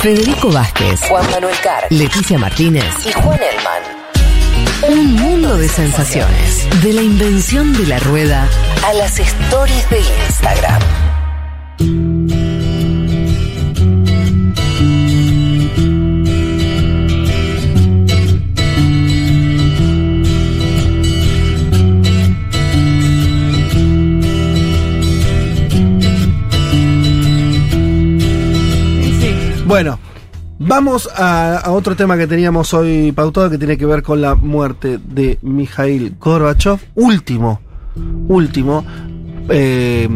Federico Vázquez, Juan Manuel Carr Leticia Martínez y Juan Elman. Un mundo de sensaciones. De la invención de la rueda A las stories de Instagram. Bueno, vamos a, a otro tema que teníamos hoy pautado que tiene que ver con la muerte de Mikhail Gorbachev, último, último eh,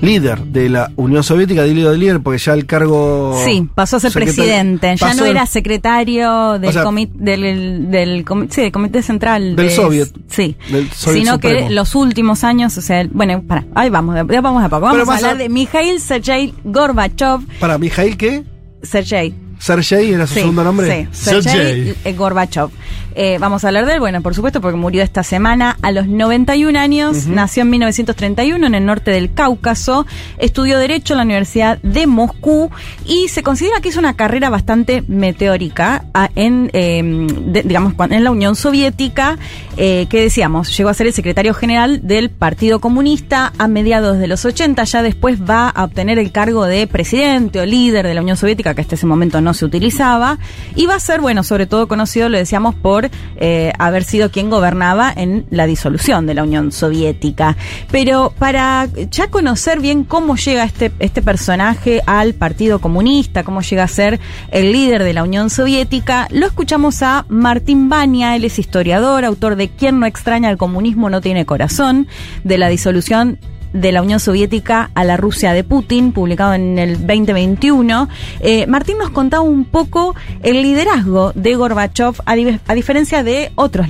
líder de la Unión Soviética, digo de líder porque ya el cargo... Sí, pasó a ser presidente. Ya no era secretario del, O sea, comi- del, del comi- sí, del comité central. Del de- Soviet. Sí. Del Soviet Sino Supremo. que los últimos años, o sea, bueno, para, ahí vamos, ya vamos a poco. Vamos a hablar a- de Mikhail Sergei Gorbachev. Para Mikhail, ¿qué? Sergei. Sergei era su Sí, segundo nombre. Sí, Sergei eh, Gorbachev. Eh, vamos a hablar de él, bueno, por supuesto, porque murió esta semana a los 91 años, nació en 1931 en el norte del Cáucaso, estudió Derecho en la Universidad de Moscú y se considera que hizo una carrera bastante meteórica ah, en, eh, de- digamos, en la Unión Soviética, eh, que decíamos, llegó a ser el secretario general del Partido Comunista a mediados de los 80, ya después va a obtener el cargo de presidente o líder de la Unión Soviética, que hasta ese momento no se utilizaba, y va a ser, bueno, sobre todo conocido, lo decíamos, por eh, haber sido quien gobernaba en la disolución de la Unión Soviética. Pero para ya conocer bien cómo llega este, este personaje al Partido Comunista, cómo llega a ser el líder de la Unión Soviética, lo escuchamos a Martín Bania, él es historiador, autor de Quien no extraña el comunismo no tiene corazón, de la disolución de la Unión Soviética a la Rusia de Putin, publicado en el 2021. Eh, Martín nos contaba un poco el liderazgo de Gorbachev a, di- a diferencia de otros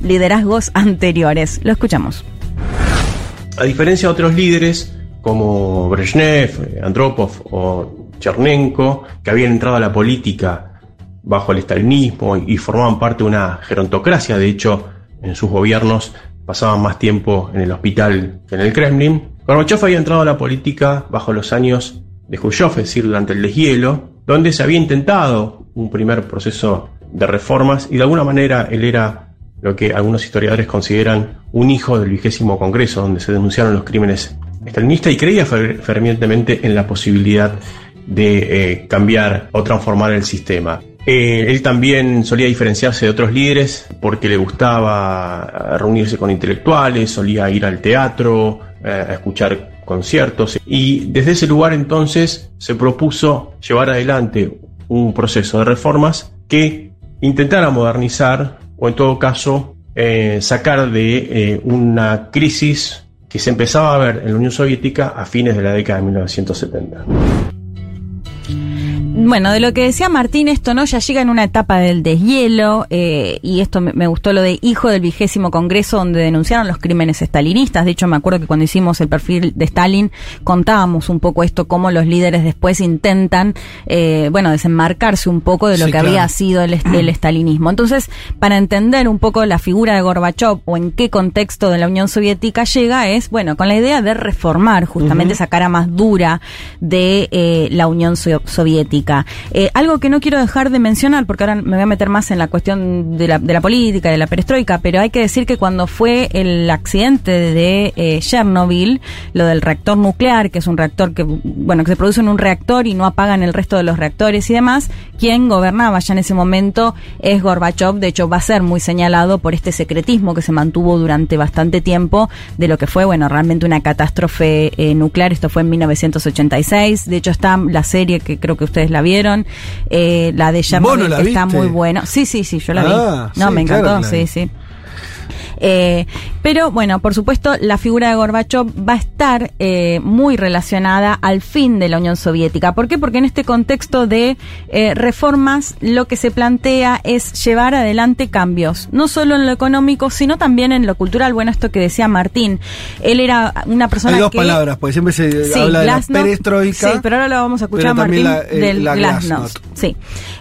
liderazgos anteriores. Lo escuchamos. A diferencia de otros líderes como Brezhnev, eh, Andropov o Chernenko, que habían entrado a la política bajo el estalinismo y formaban parte de una gerontocracia, de hecho, en sus gobiernos pasaban más tiempo en el hospital que en el Kremlin, Gorbachev había entrado a la política bajo los años de Khrushchev, es decir, durante el deshielo, donde se había intentado un primer proceso de reformas y de alguna manera él era lo que algunos historiadores consideran un hijo del vigésimo Congreso, donde se denunciaron los crímenes estalinistas y creía fer- fervientemente en la posibilidad de eh, cambiar o transformar el sistema. Eh, él también solía diferenciarse de otros líderes porque le gustaba eh, reunirse con intelectuales, solía ir al teatro, eh, a escuchar conciertos y desde ese lugar entonces se propuso llevar adelante un proceso de reformas que intentara modernizar o en todo caso sacar de una crisis que se empezaba a ver en la Unión Soviética a fines de la década de 1970. Bueno, de lo que decía Martín, esto no ya llega en una etapa del deshielo, eh, y esto me, me gustó lo de hijo del vigésimo congreso, donde denunciaron los crímenes estalinistas. De hecho, me acuerdo que cuando hicimos el perfil de Stalin, contábamos un poco esto, cómo los líderes después intentan, eh, bueno, desenmarcarse un poco de lo Sí, que claro. había sido el, el estalinismo. Entonces, para entender un poco la figura de Gorbachev o en qué contexto de la Unión Soviética llega, es, bueno, con la idea de reformar justamente esa cara más dura de eh, la Unión So- Eh, algo que no quiero dejar de mencionar, porque ahora me voy a meter más en la cuestión de la, de la política, de la perestroika, pero hay que decir que cuando fue el accidente de eh, Chernobyl, lo del reactor nuclear, que es un reactor que, bueno, que se produce en un reactor y no apagan el resto de los reactores y demás, quien gobernaba ya en ese momento es Gorbachev, de hecho va a ser muy señalado por este secretismo que se mantuvo durante bastante tiempo de lo que fue, bueno, realmente una catástrofe eh, nuclear, esto fue en 1986, de hecho está la serie que creo que ustedes la vieron, eh, la de ¿Vos Chernobyl, no la que está viste? muy bueno, sí, sí, sí, yo la Ah, vi, no, sí, me encantó, claro sí, sí. Eh, pero bueno, por supuesto, la figura de Gorbachev va a estar eh, muy relacionada al fin de la Unión Soviética. ¿Por qué? Porque en este contexto de eh, reformas lo que se plantea es llevar adelante cambios, no solo en lo económico, sino también en lo cultural. Bueno, esto que decía Martín, él era una persona Hay dos que... palabras, porque siempre se Sí, habla de la glasnost. perestroika. Sí, pero ahora lo vamos a escuchar Martín la, eh, del la glasnost. glasnost. Sí.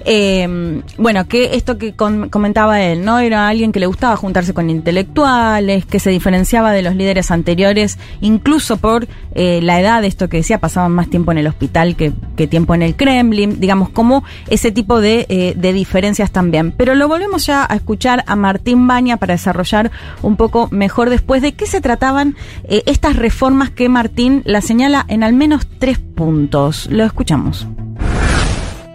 Eh, bueno, que esto que com- comentaba él, ¿no? Era alguien que le gustaba juntarse con intelectuales, que se diferenciaba de los líderes anteriores, incluso por eh, la edad, esto que decía, pasaban más tiempo en el hospital que, tiempo en el Kremlin, digamos, como ese tipo de, eh, de diferencias también. Pero lo volvemos ya a escuchar a Martín Baña para desarrollar un poco mejor después de qué se trataban eh, estas reformas que Martín la señala en al menos tres puntos. Lo escuchamos.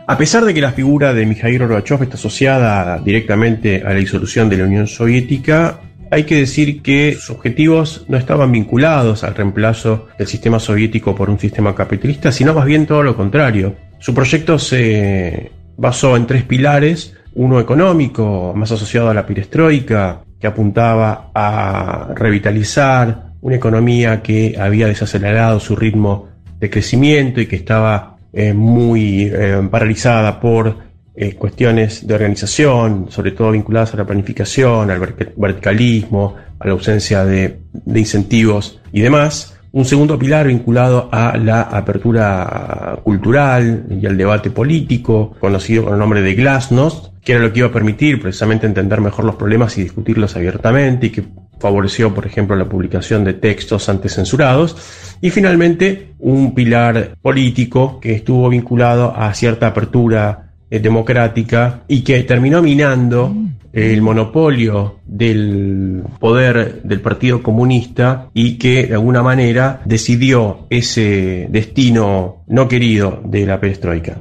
A pesar de que la figura de Mikhail Gorbachev está asociada directamente a la disolución de la Unión Soviética, hay que decir que sus objetivos no estaban vinculados al reemplazo del sistema soviético por un sistema capitalista, sino más bien todo lo contrario. Su proyecto se basó en tres pilares, uno económico, más asociado a la perestroika, que apuntaba a revitalizar una economía que había desacelerado su ritmo de crecimiento y que estaba eh, muy eh, paralizada por eh, cuestiones de organización, sobre todo vinculadas a la planificación, al ver- verticalismo, a la ausencia de, de incentivos y demás. Un segundo pilar vinculado a la apertura cultural y al debate político, conocido con el nombre de Glasnost, que era lo que iba a permitir precisamente entender mejor los problemas y discutirlos abiertamente y que favoreció, por ejemplo, la publicación de textos antes censurados. Y finalmente, un pilar político que estuvo vinculado a cierta apertura eh, democrática y que terminó minando el monopolio del poder del Partido Comunista y que de alguna manera decidió ese destino no querido de la perestroika.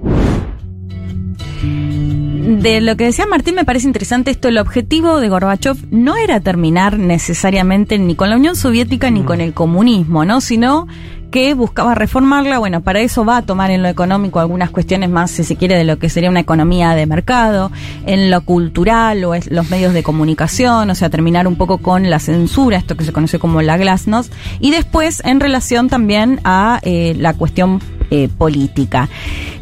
De lo que decía Martín me parece interesante esto, el objetivo de Gorbachev no era terminar necesariamente ni con la Unión Soviética ni con el comunismo, ¿no? Sino que buscaba reformarla, bueno, para eso va a tomar en lo económico algunas cuestiones más, si se quiere, de lo que sería una economía de mercado, en lo cultural o es los medios de comunicación, o sea, terminar un poco con la censura, esto que se conoce como la glasnost, y después en relación también a eh, la cuestión eh, política.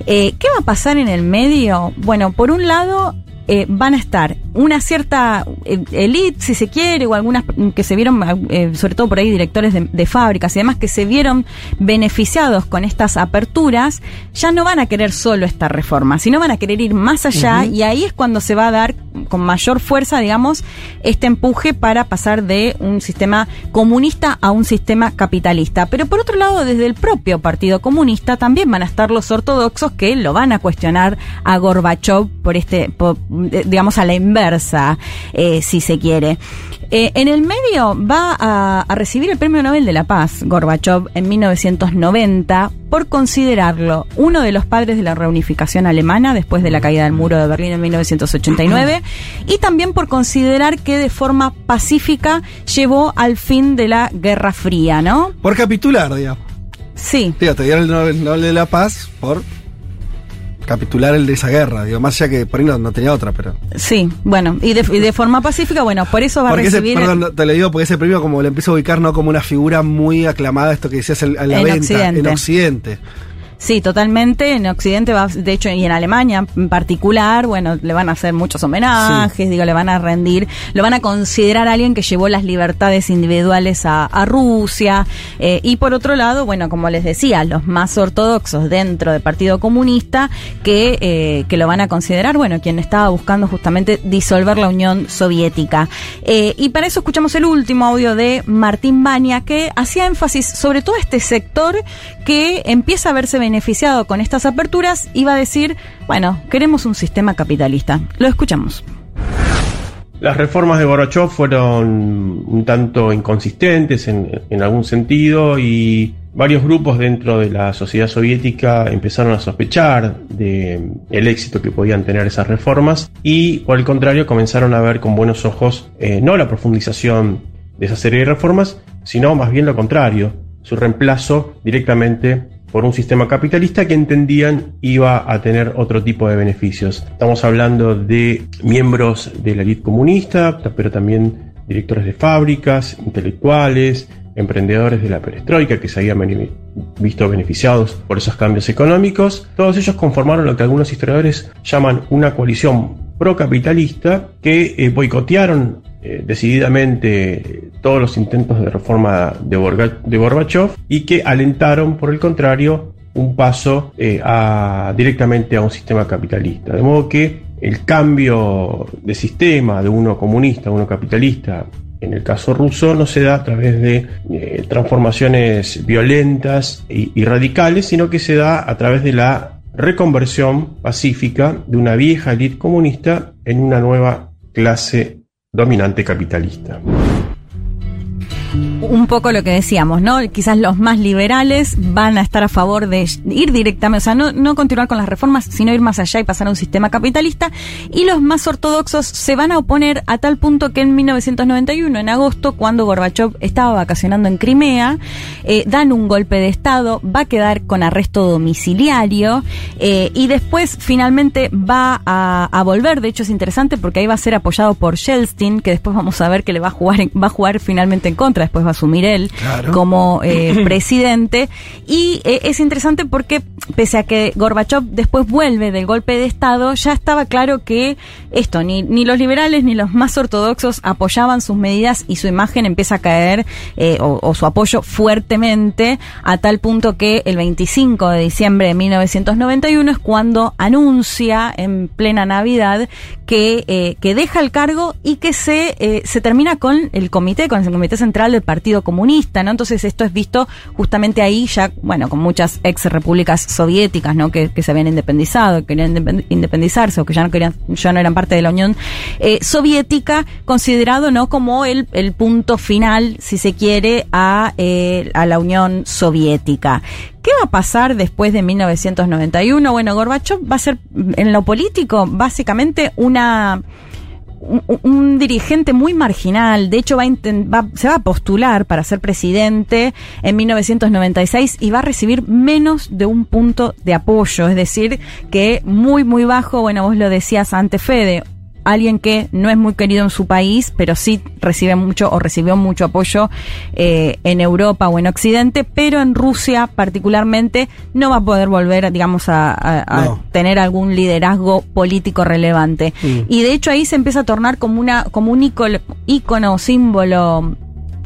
Eh, ¿Qué va a pasar en el medio? Bueno, por un lado, van a estar una cierta eh, elite, si se quiere, o algunas que se vieron, eh, sobre todo por ahí directores de, de fábricas y demás, que se vieron beneficiados con estas aperturas, ya no van a querer solo esta reforma, sino van a querer ir más allá y ahí es cuando se va a dar con mayor fuerza, digamos, este empuje para pasar de un sistema comunista a un sistema capitalista. Pero por otro lado, desde el propio Partido Comunista también van a estar los ortodoxos que lo van a cuestionar a Gorbachev por este, por, digamos, a la inversa, eh, si se quiere. Eh, en el medio va a, a recibir el Premio Nobel de la Paz, Gorbachev, en 1990, por considerarlo uno de los padres de la reunificación alemana después de la caída del muro de Berlín en 1989, y también por considerar que de forma pacífica llevó al fin de la Guerra Fría, ¿no? Por capitular, digamos. Sí. Digo, te dieron el Nobel de la Paz por capitular el de esa guerra. Digo, más allá que por ahí no, no tenía otra, pero. Sí, bueno, y de, y de forma pacífica, bueno, por eso va a ese, recibir... perdón, te lo digo porque ese premio como lo empiezo a ubicar no como una figura muy aclamada, esto que decías en, en la En venta, Occidente. en Occidente. Sí, totalmente. En Occidente, va, de hecho, y en Alemania en particular, bueno, le van a hacer muchos homenajes, digo, le van a rendir, lo van a considerar alguien que llevó las libertades individuales a, a Rusia. eh, y por otro lado, bueno, como les decía, los más ortodoxos dentro del Partido Comunista que, eh, que lo van a considerar, bueno, quien estaba buscando justamente disolver la Unión Soviética. Eh, y para eso escuchamos el último audio de Martín Baña, que hacía énfasis sobre todo este sector que empieza a verse beneficiado con estas aperturas va a decir, bueno, queremos un sistema capitalista. Lo escuchamos. Las reformas de Gorbachev fueron un tanto inconsistentes en, en algún sentido y varios grupos dentro de la sociedad soviética empezaron a sospechar de el éxito que podían tener esas reformas y por el contrario comenzaron a ver con buenos ojos eh, no la profundización de esa serie de reformas, sino más bien lo contrario, su reemplazo directamente por un sistema capitalista que entendían iba a tener otro tipo de beneficios. Estamos hablando de miembros de la élite comunista, pero también directores de fábricas, intelectuales, emprendedores de la perestroika que se habían visto beneficiados por esos cambios económicos. Todos ellos conformaron lo que algunos historiadores llaman una coalición procapitalista que eh, boicotearon eh, decididamente todos los intentos de reforma de, Borga- Gorbachev y que alentaron, por el contrario, un paso eh, a, directamente a un sistema capitalista. De modo que el cambio de sistema de uno comunista a uno capitalista en el caso ruso no se da a través de eh, transformaciones violentas y, y radicales, sino que se da a través de la reconversión pacífica de una vieja élite comunista en una nueva clase dominante capitalista un poco lo que decíamos, ¿no? Quizás los más liberales van a estar a favor de ir directamente, o sea, no, continuar con las reformas, sino ir más allá y pasar a un sistema capitalista. Y los más ortodoxos se van a oponer a tal punto que en 1991, en agosto, cuando Gorbachev estaba vacacionando en Crimea, eh, dan un golpe de Estado, va a quedar con arresto domiciliario eh, y después finalmente va a, volver. De hecho, es interesante porque ahí va a ser apoyado por Shelstein, que después vamos a ver que le va a jugar, va a jugar finalmente en contra después va a asumir él Claro. como eh, presidente. Y eh, es interesante porque, pese a que Gorbachev después vuelve del golpe de Estado, ya estaba claro que esto, ni, ni los liberales ni los más ortodoxos apoyaban sus medidas y su imagen empieza a caer, eh, o, o su apoyo fuertemente, a tal punto que el 25 de diciembre de 1991 es cuando anuncia en plena Navidad que, eh, que deja el cargo y que se, eh, se termina con el comité, con el comité central del Partido Comunista, ¿no? Entonces esto es visto justamente ahí ya, bueno, con muchas ex repúblicas soviéticas, ¿no? Que, que se habían independizado, que querían independ- independizarse o que ya no querían, ya no eran parte de la Unión eh, Soviética, considerado, ¿no? Como el, el punto final, si se quiere, a, eh, a la Unión Soviética. ¿Qué va a pasar después de 1991? Bueno, Gorbachev va a ser en lo político básicamente una un, dirigente muy marginal. De hecho, va va- se va a postular para ser presidente en 1996 y va a recibir menos de un punto de apoyo. Es decir, que muy, muy bajo. Bueno, vos lo decías antes, Fede. Alguien que no es muy querido en su país, pero sí recibe mucho o recibió mucho apoyo eh, en Europa o en Occidente, pero en Rusia particularmente no va a poder volver, digamos, a, a- a tener algún liderazgo político relevante. Mm. Y de hecho ahí se empieza a tornar como una como un ícono, ícono símbolo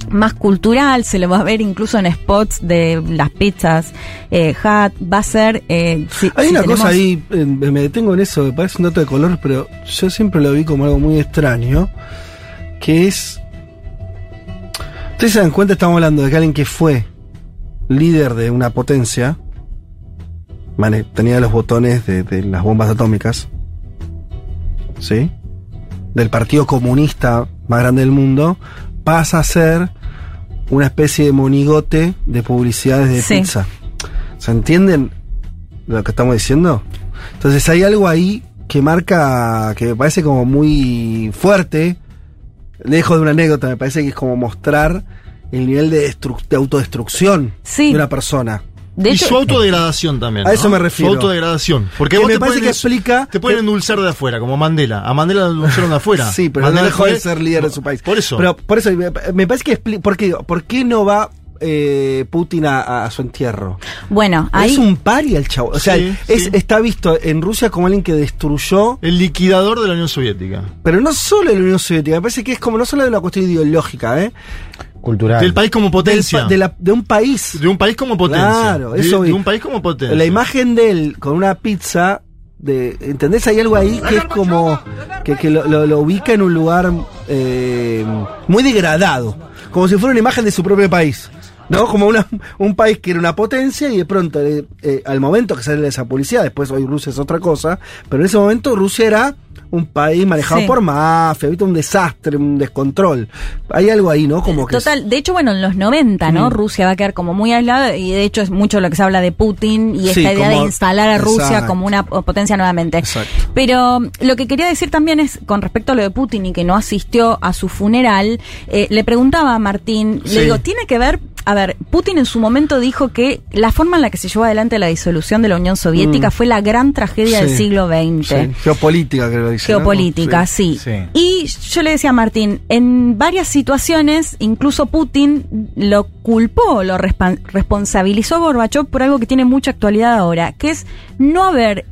más cultural, se lo va a ver incluso en spots de las pizzas, eh, Hat, va a ser... eh, si- Hay si una tenemos- cosa ahí, eh, me detengo en eso, me parece un dato de color, pero yo siempre lo vi como algo muy extraño, que es... Ustedes se dan cuenta, estamos hablando de que alguien que fue líder de una potencia, mane- tenía los botones de, de las bombas atómicas, ¿sí? Del partido comunista más grande del mundo, pasa a ser una especie de monigote de publicidades de Sí. pizza. ¿Se entienden lo que estamos diciendo? Entonces hay algo ahí que marca, que me parece como muy fuerte, lejos de una anécdota, me parece que es como mostrar el nivel de, de autodestrucción Sí. de una persona. De y hecho, su autodegradación también. A ¿no? eso me refiero. Su autodegradación. Porque Que vos me te parece pueden que explica Te pueden que- endulzar de afuera, como Mandela. A Mandela lo endulzaron de afuera. Sí, pero no Mandela dejó de ser líder de su país. Por eso. Pero por eso me, me parece que expli- ¿por qué? ¿por qué no va eh, Putin a, a su entierro? bueno, ahí... Es un pari el chavo. O sea, Sí, es, sí. está visto en Rusia como alguien que destruyó, El liquidador de la Unión Soviética. pero no solo en la Unión Soviética, me parece que es como no solo de una cuestión ideológica, ¿eh? Cultural. Del país como potencia. pa- de, la- de un país. De un país como potencia. Claro, De- eso de, vi. un país como potencia. La imagen de él con una pizza, de, ¿entendés? Hay algo ahí que es como que, que lo, lo- lo ubica en un lugar eh, muy degradado, como si fuera una imagen de su propio país. ¿No? Como una, un país que era una potencia y de pronto, eh, eh, al momento que sale esa publicidad, después hoy Rusia es otra cosa, pero en ese momento Rusia era un país manejado Sí. por mafia, ¿viste? un desastre, un descontrol. Hay algo ahí, ¿no? Como que Total, de hecho, bueno, en los 90, ¿no? Mm. Rusia va a quedar como muy aislada y de hecho es mucho lo que se habla de Putin y Sí, esta idea de instalar a Rusia Exacto. como una potencia nuevamente. Exacto. Pero lo que quería decir también es, con respecto a lo de Putin y que no asistió a su funeral, eh, le preguntaba a Martín, Sí. le digo, tiene que ver, a ver, Putin en su momento dijo que la forma en la que se llevó adelante la disolución de la Unión Soviética Mm. fue la gran tragedia del siglo XX. Sí, Geopolítica, creo que dice. ¿no? Geopolítica, sí. Sí. Y yo le decía a Martín, en varias situaciones, incluso Putin lo culpó, lo responsabilizó a Gorbachev por algo que tiene mucha actualidad ahora, que es no haber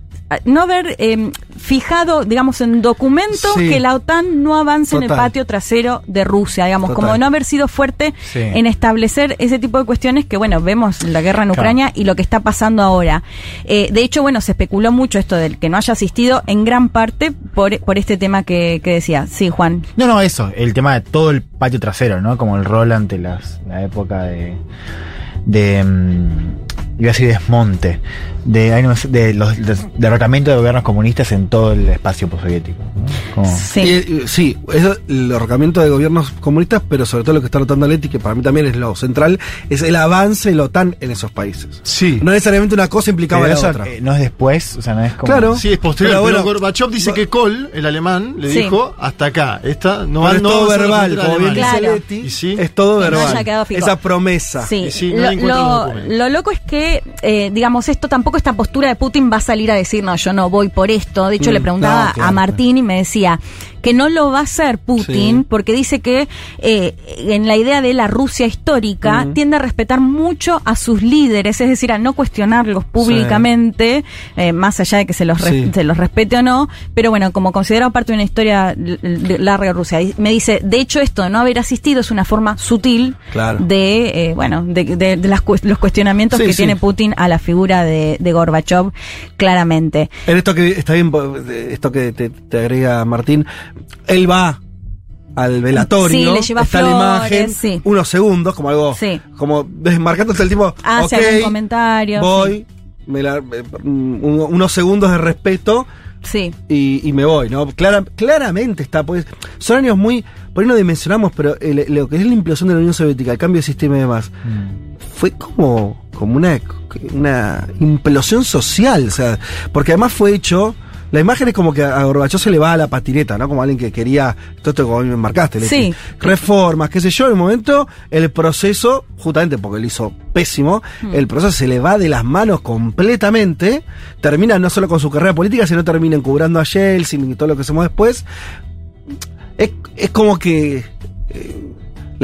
no haber eh, fijado, digamos, en documento Sí. que la OTAN no avance en el patio trasero de Rusia, digamos, Total. como no haber sido fuerte Sí. en establecer ese tipo de cuestiones que, bueno, vemos la guerra en Claro. Ucrania y lo que está pasando ahora. Eh, de hecho, bueno, se especuló mucho esto del que no haya asistido en gran parte por, por este tema que, que decía. Sí, Juan. No, no, eso, el tema de todo el patio trasero, ¿no? Como el rol ante las, la época de. de. mm, iba a decir desmonte. De, ay, no sé, de los de- derrocamiento de gobiernos comunistas en todo el espacio postsoviético. Sí. Y, y, sí, es el derrocamiento de gobiernos comunistas, pero sobre todo lo que está notando Leti, que para mí también es lo central, es el avance de la OTAN en esos países. Sí. No necesariamente una cosa implicaba pero la eso otra. eh, no es después, o sea, no es como. Claro. Sí, es posterior. Pero Pero, bueno, Gorbachev dice que Kohl, el alemán, le Sí. dijo hasta acá. Esta no Pero va es no todo verbal, como bien dice Claro. Leti, Y sí. es todo Que verbal. Esa promesa. Sí, Y sí, no lo, lo- lo loco es que, eh, digamos, esto tampoco esta postura de Putin va a salir a decir, no, yo no voy por esto. De hecho, Mm, le preguntaba no, claro, a Martín y me decía que no lo va a hacer Putin Sí. porque dice que eh, en la idea de la Rusia histórica tiende a respetar mucho a sus líderes, es decir, a no cuestionarlos públicamente, eh, más allá de que se los, Sí. se los respete o no, pero bueno, como considera parte de una historia larga de Rusia. Me dice, de hecho, esto de no haber asistido es una forma sutil Claro. de, eh, bueno, de, de- de las cues- los cuestionamientos que tiene Putin a la figura de, de Gorbachev, claramente. En esto que está bien, esto que te, te agrega Martín, él va al velatorio, Sí, le lleva está la imagen, sí. unos segundos, como algo, Sí. como desmarcándote el tipo, Hace ok, algún comentario, voy, me la- un- unos segundos de respeto Sí. y, y me voy, ¿no? Clara- claramente está, pues, son años muy, por ahí no dimensionamos, pero el- lo que es la implosión de la Unión Soviética, el cambio de sistema y demás, Mm. fue como, como una, una implosión social, o sea, porque además fue hecho, la imagen es como que a Gorbachev se le va a la patineta, ¿no? Como alguien que quería, todo esto como me marcaste, Sí. reformas, qué sé yo, en el momento, el proceso, justamente porque lo hizo pésimo, Hmm. el proceso se le va de las manos completamente, termina no solo con su carrera política, sino termina encubrando a Yeltsin y todo lo que hacemos después. Es, es como que eh,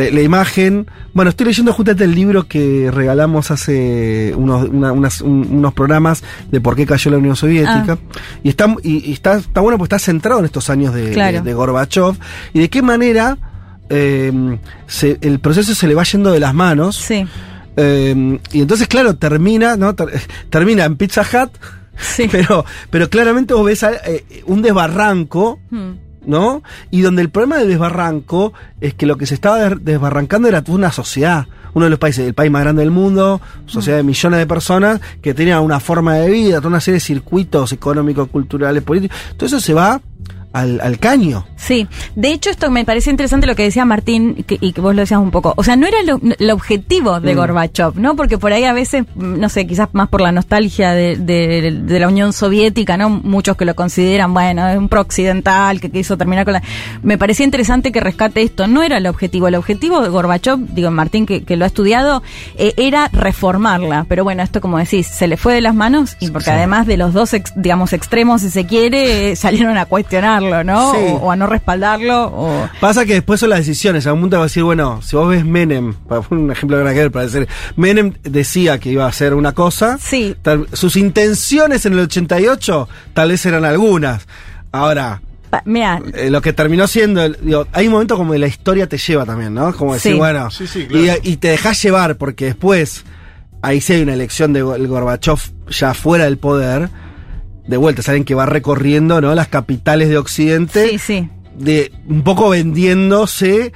la, la imagen. Bueno, estoy leyendo justamente el libro que regalamos hace unos, una- unas- un- unos programas de por qué cayó la Unión Soviética. Y, está, y, y está, está bueno porque está centrado en estos años de, Claro. de, de Gorbachev. Y de qué manera eh, se- el proceso se le va yendo de las manos. Sí. Eh, y entonces, claro, termina, ¿no? Ter- termina en Pizza Hut. Sí. Pero, pero claramente vos ves eh, un desbarranco Hmm. ¿No? Y donde el problema del desbarranco es que lo que se estaba des- desbarrancando era toda una sociedad. Uno de los países, el país más grande del mundo, sociedad de millones de personas que tenía una forma de vida, toda una serie de circuitos económicos, culturales, políticos. Todo eso se va al, al caño. Sí, de hecho esto me parece interesante lo que decía Martín que- y que vos lo decías un poco. O sea, no era lo- el objetivo de Mm. Gorbachev, ¿no? Porque por ahí a veces, mm, no sé, quizás más por la nostalgia de, de- de la Unión Soviética, ¿no? Muchos que lo consideran, bueno, es un pro-occidental que quiso terminar con la... Me parecía interesante que rescate esto. No era el objetivo. El objetivo de Gorbachev, digo Martín que, que lo ha estudiado, eh, era reformarla. Pero bueno, esto como decís, se le fue de las manos y porque además de los dos, ex- digamos, extremos, si se quiere, eh, salieron a cuestionarlo, ¿no? Sí. O, o a no respaldarlo. O... Pasa que después son las decisiones. A un punto va a decir, bueno, si vos ves Menem, para poner un ejemplo que para decir, Menem decía que iba a hacer una cosa. Sí. tal- sus intenciones en el 88 tal vez eran algunas. Ahora, Mira, eh, lo que terminó siendo, el- digo, hay un momento como que la historia te lleva también, ¿no? Como decir, Sí. bueno, Sí, sí, claro. y, y te dejas llevar porque después, ahí sí hay una elección de Gorbachev ya fuera del poder, de vuelta, saben que va recorriendo, ¿no? Las capitales de Occidente, sí, sí. de un poco vendiéndose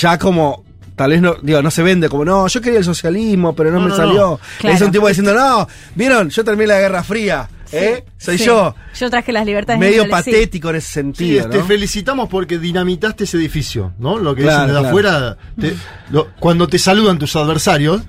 ya como tal vez no digo no se vende como no yo quería el socialismo pero no, No, me no, salió no. Claro. es un tipo diciendo no vieron yo terminé la guerra fría ¿eh? soy Sí. yo Yo traje las libertades medio individuales, sí. patético en ese Sí, sentido te ¿no? felicitamos porque dinamitaste ese edificio, ¿no? Lo que Claro, dicen desde claro. afuera. te- lo- cuando te saludan tus adversarios,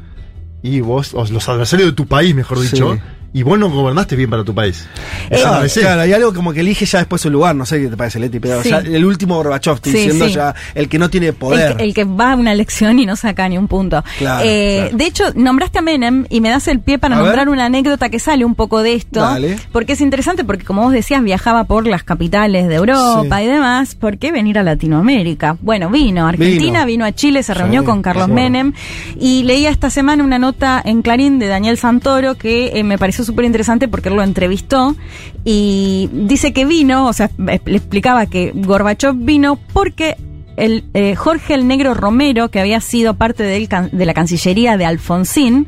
y vos, o los adversarios de tu país, mejor Sí. dicho, y vos no gobernaste bien para tu país. Eh, Claro, claro, hay algo como que elige ya después su lugar, no sé qué te parece, Leti, pero Sí. ya el último Gorbachev, estoy Sí, diciendo sí. ya, el que no tiene El poder. que, el que va a una elección y no saca ni un punto. Claro, Eh, claro. De hecho, nombraste a Menem y me das el pie para A nombrar ver. una anécdota que sale un poco de esto. Dale. Porque es interesante, porque como vos decías, viajaba por las capitales de Europa Sí. y demás. ¿Por qué venir a Latinoamérica? Bueno, vino a Argentina, Vino. vino, a Chile, se reunió Sí, con Carlos. Menem y leía esta semana una nota en Clarín de Daniel Santoro que eh, me pareció pareció súper interesante porque él lo entrevistó y dice que vino, o sea, le explicaba que Gorbachev vino porque el eh, Jorge el Negro Romero, que había sido parte can- de la Cancillería de Alfonsín,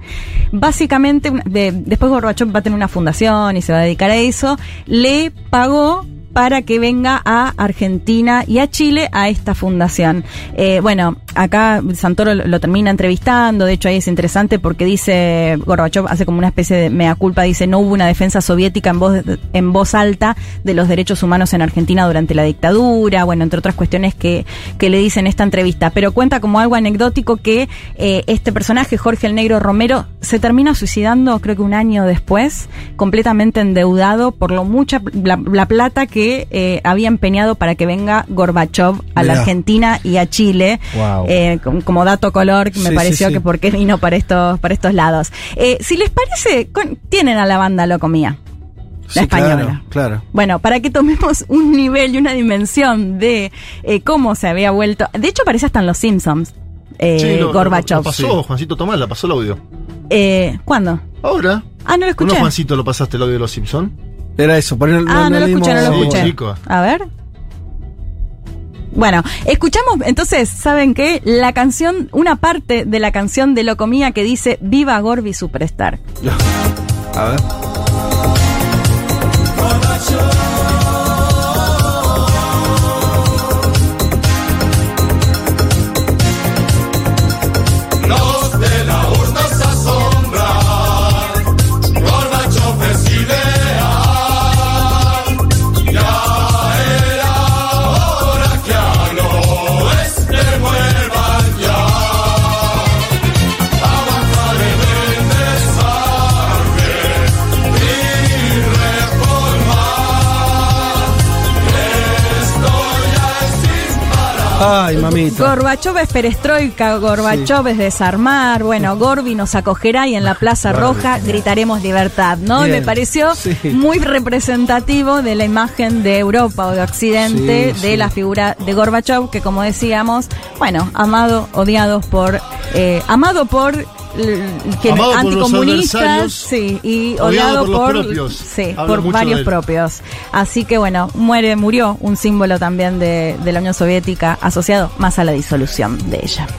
básicamente, de- después Gorbachev va a tener una fundación y se va a dedicar a eso, le pagó para que venga a Argentina y a Chile a esta fundación. Eh, bueno, acá Santoro lo, termina entrevistando, de hecho ahí es interesante porque dice, Gorbachev hace como una especie de mea culpa, dice, no hubo una defensa soviética en voz, en voz alta de los derechos humanos en Argentina durante la dictadura, bueno, entre otras cuestiones que, que le dice en esta entrevista, pero cuenta como algo anecdótico que eh, este personaje, Jorge el Negro Romero, se termina suicidando creo que un año después, completamente endeudado por lo mucha la plata que eh, había empeñado para que venga Gorbachev a la. Argentina y a Chile. Wow. Eh, com- como dato color que me Sí, pareció sí, sí. que por qué vino para estos, para estos lados. Eh, si les parece, con- tienen a la banda Locomía. La Sí, española. Claro, claro. Bueno, para que tomemos un nivel y una dimensión de eh, cómo se había vuelto. De hecho, aparece hasta en Los Simpsons. Eh, lo- Gorbachev. Lo pasó, Juancito Tomás, la pasó el audio. Eh, ¿Cuándo? Ahora. Ah, no lo ¿No, escuché. Juancito, lo pasaste el audio de los Simpsons? Era eso. ahí Ah, no lo escuché, no lo Sí, escuché. chico. A ver. Bueno, escuchamos entonces, ¿saben qué? La canción, una parte de la canción de Locomía que dice Viva Gorby Superstar. A ver. Ay, mamita. Gorbachev es perestroika, Gorbachev es desarmar, bueno, Gorby nos acogerá y en la Plaza Roja gritaremos libertad, ¿no? Bien, Me pareció sí. muy representativo de la imagen de Europa o de Occidente, Sí, de la figura de Gorbachev, que como decíamos, bueno, amado, odiado por, eh, amado por anticomunistas, sí, y odiado odiado por sí, por varios propios. Así que bueno, muere, murió un símbolo también de, de la Unión Soviética asociado más a la disolución de ella.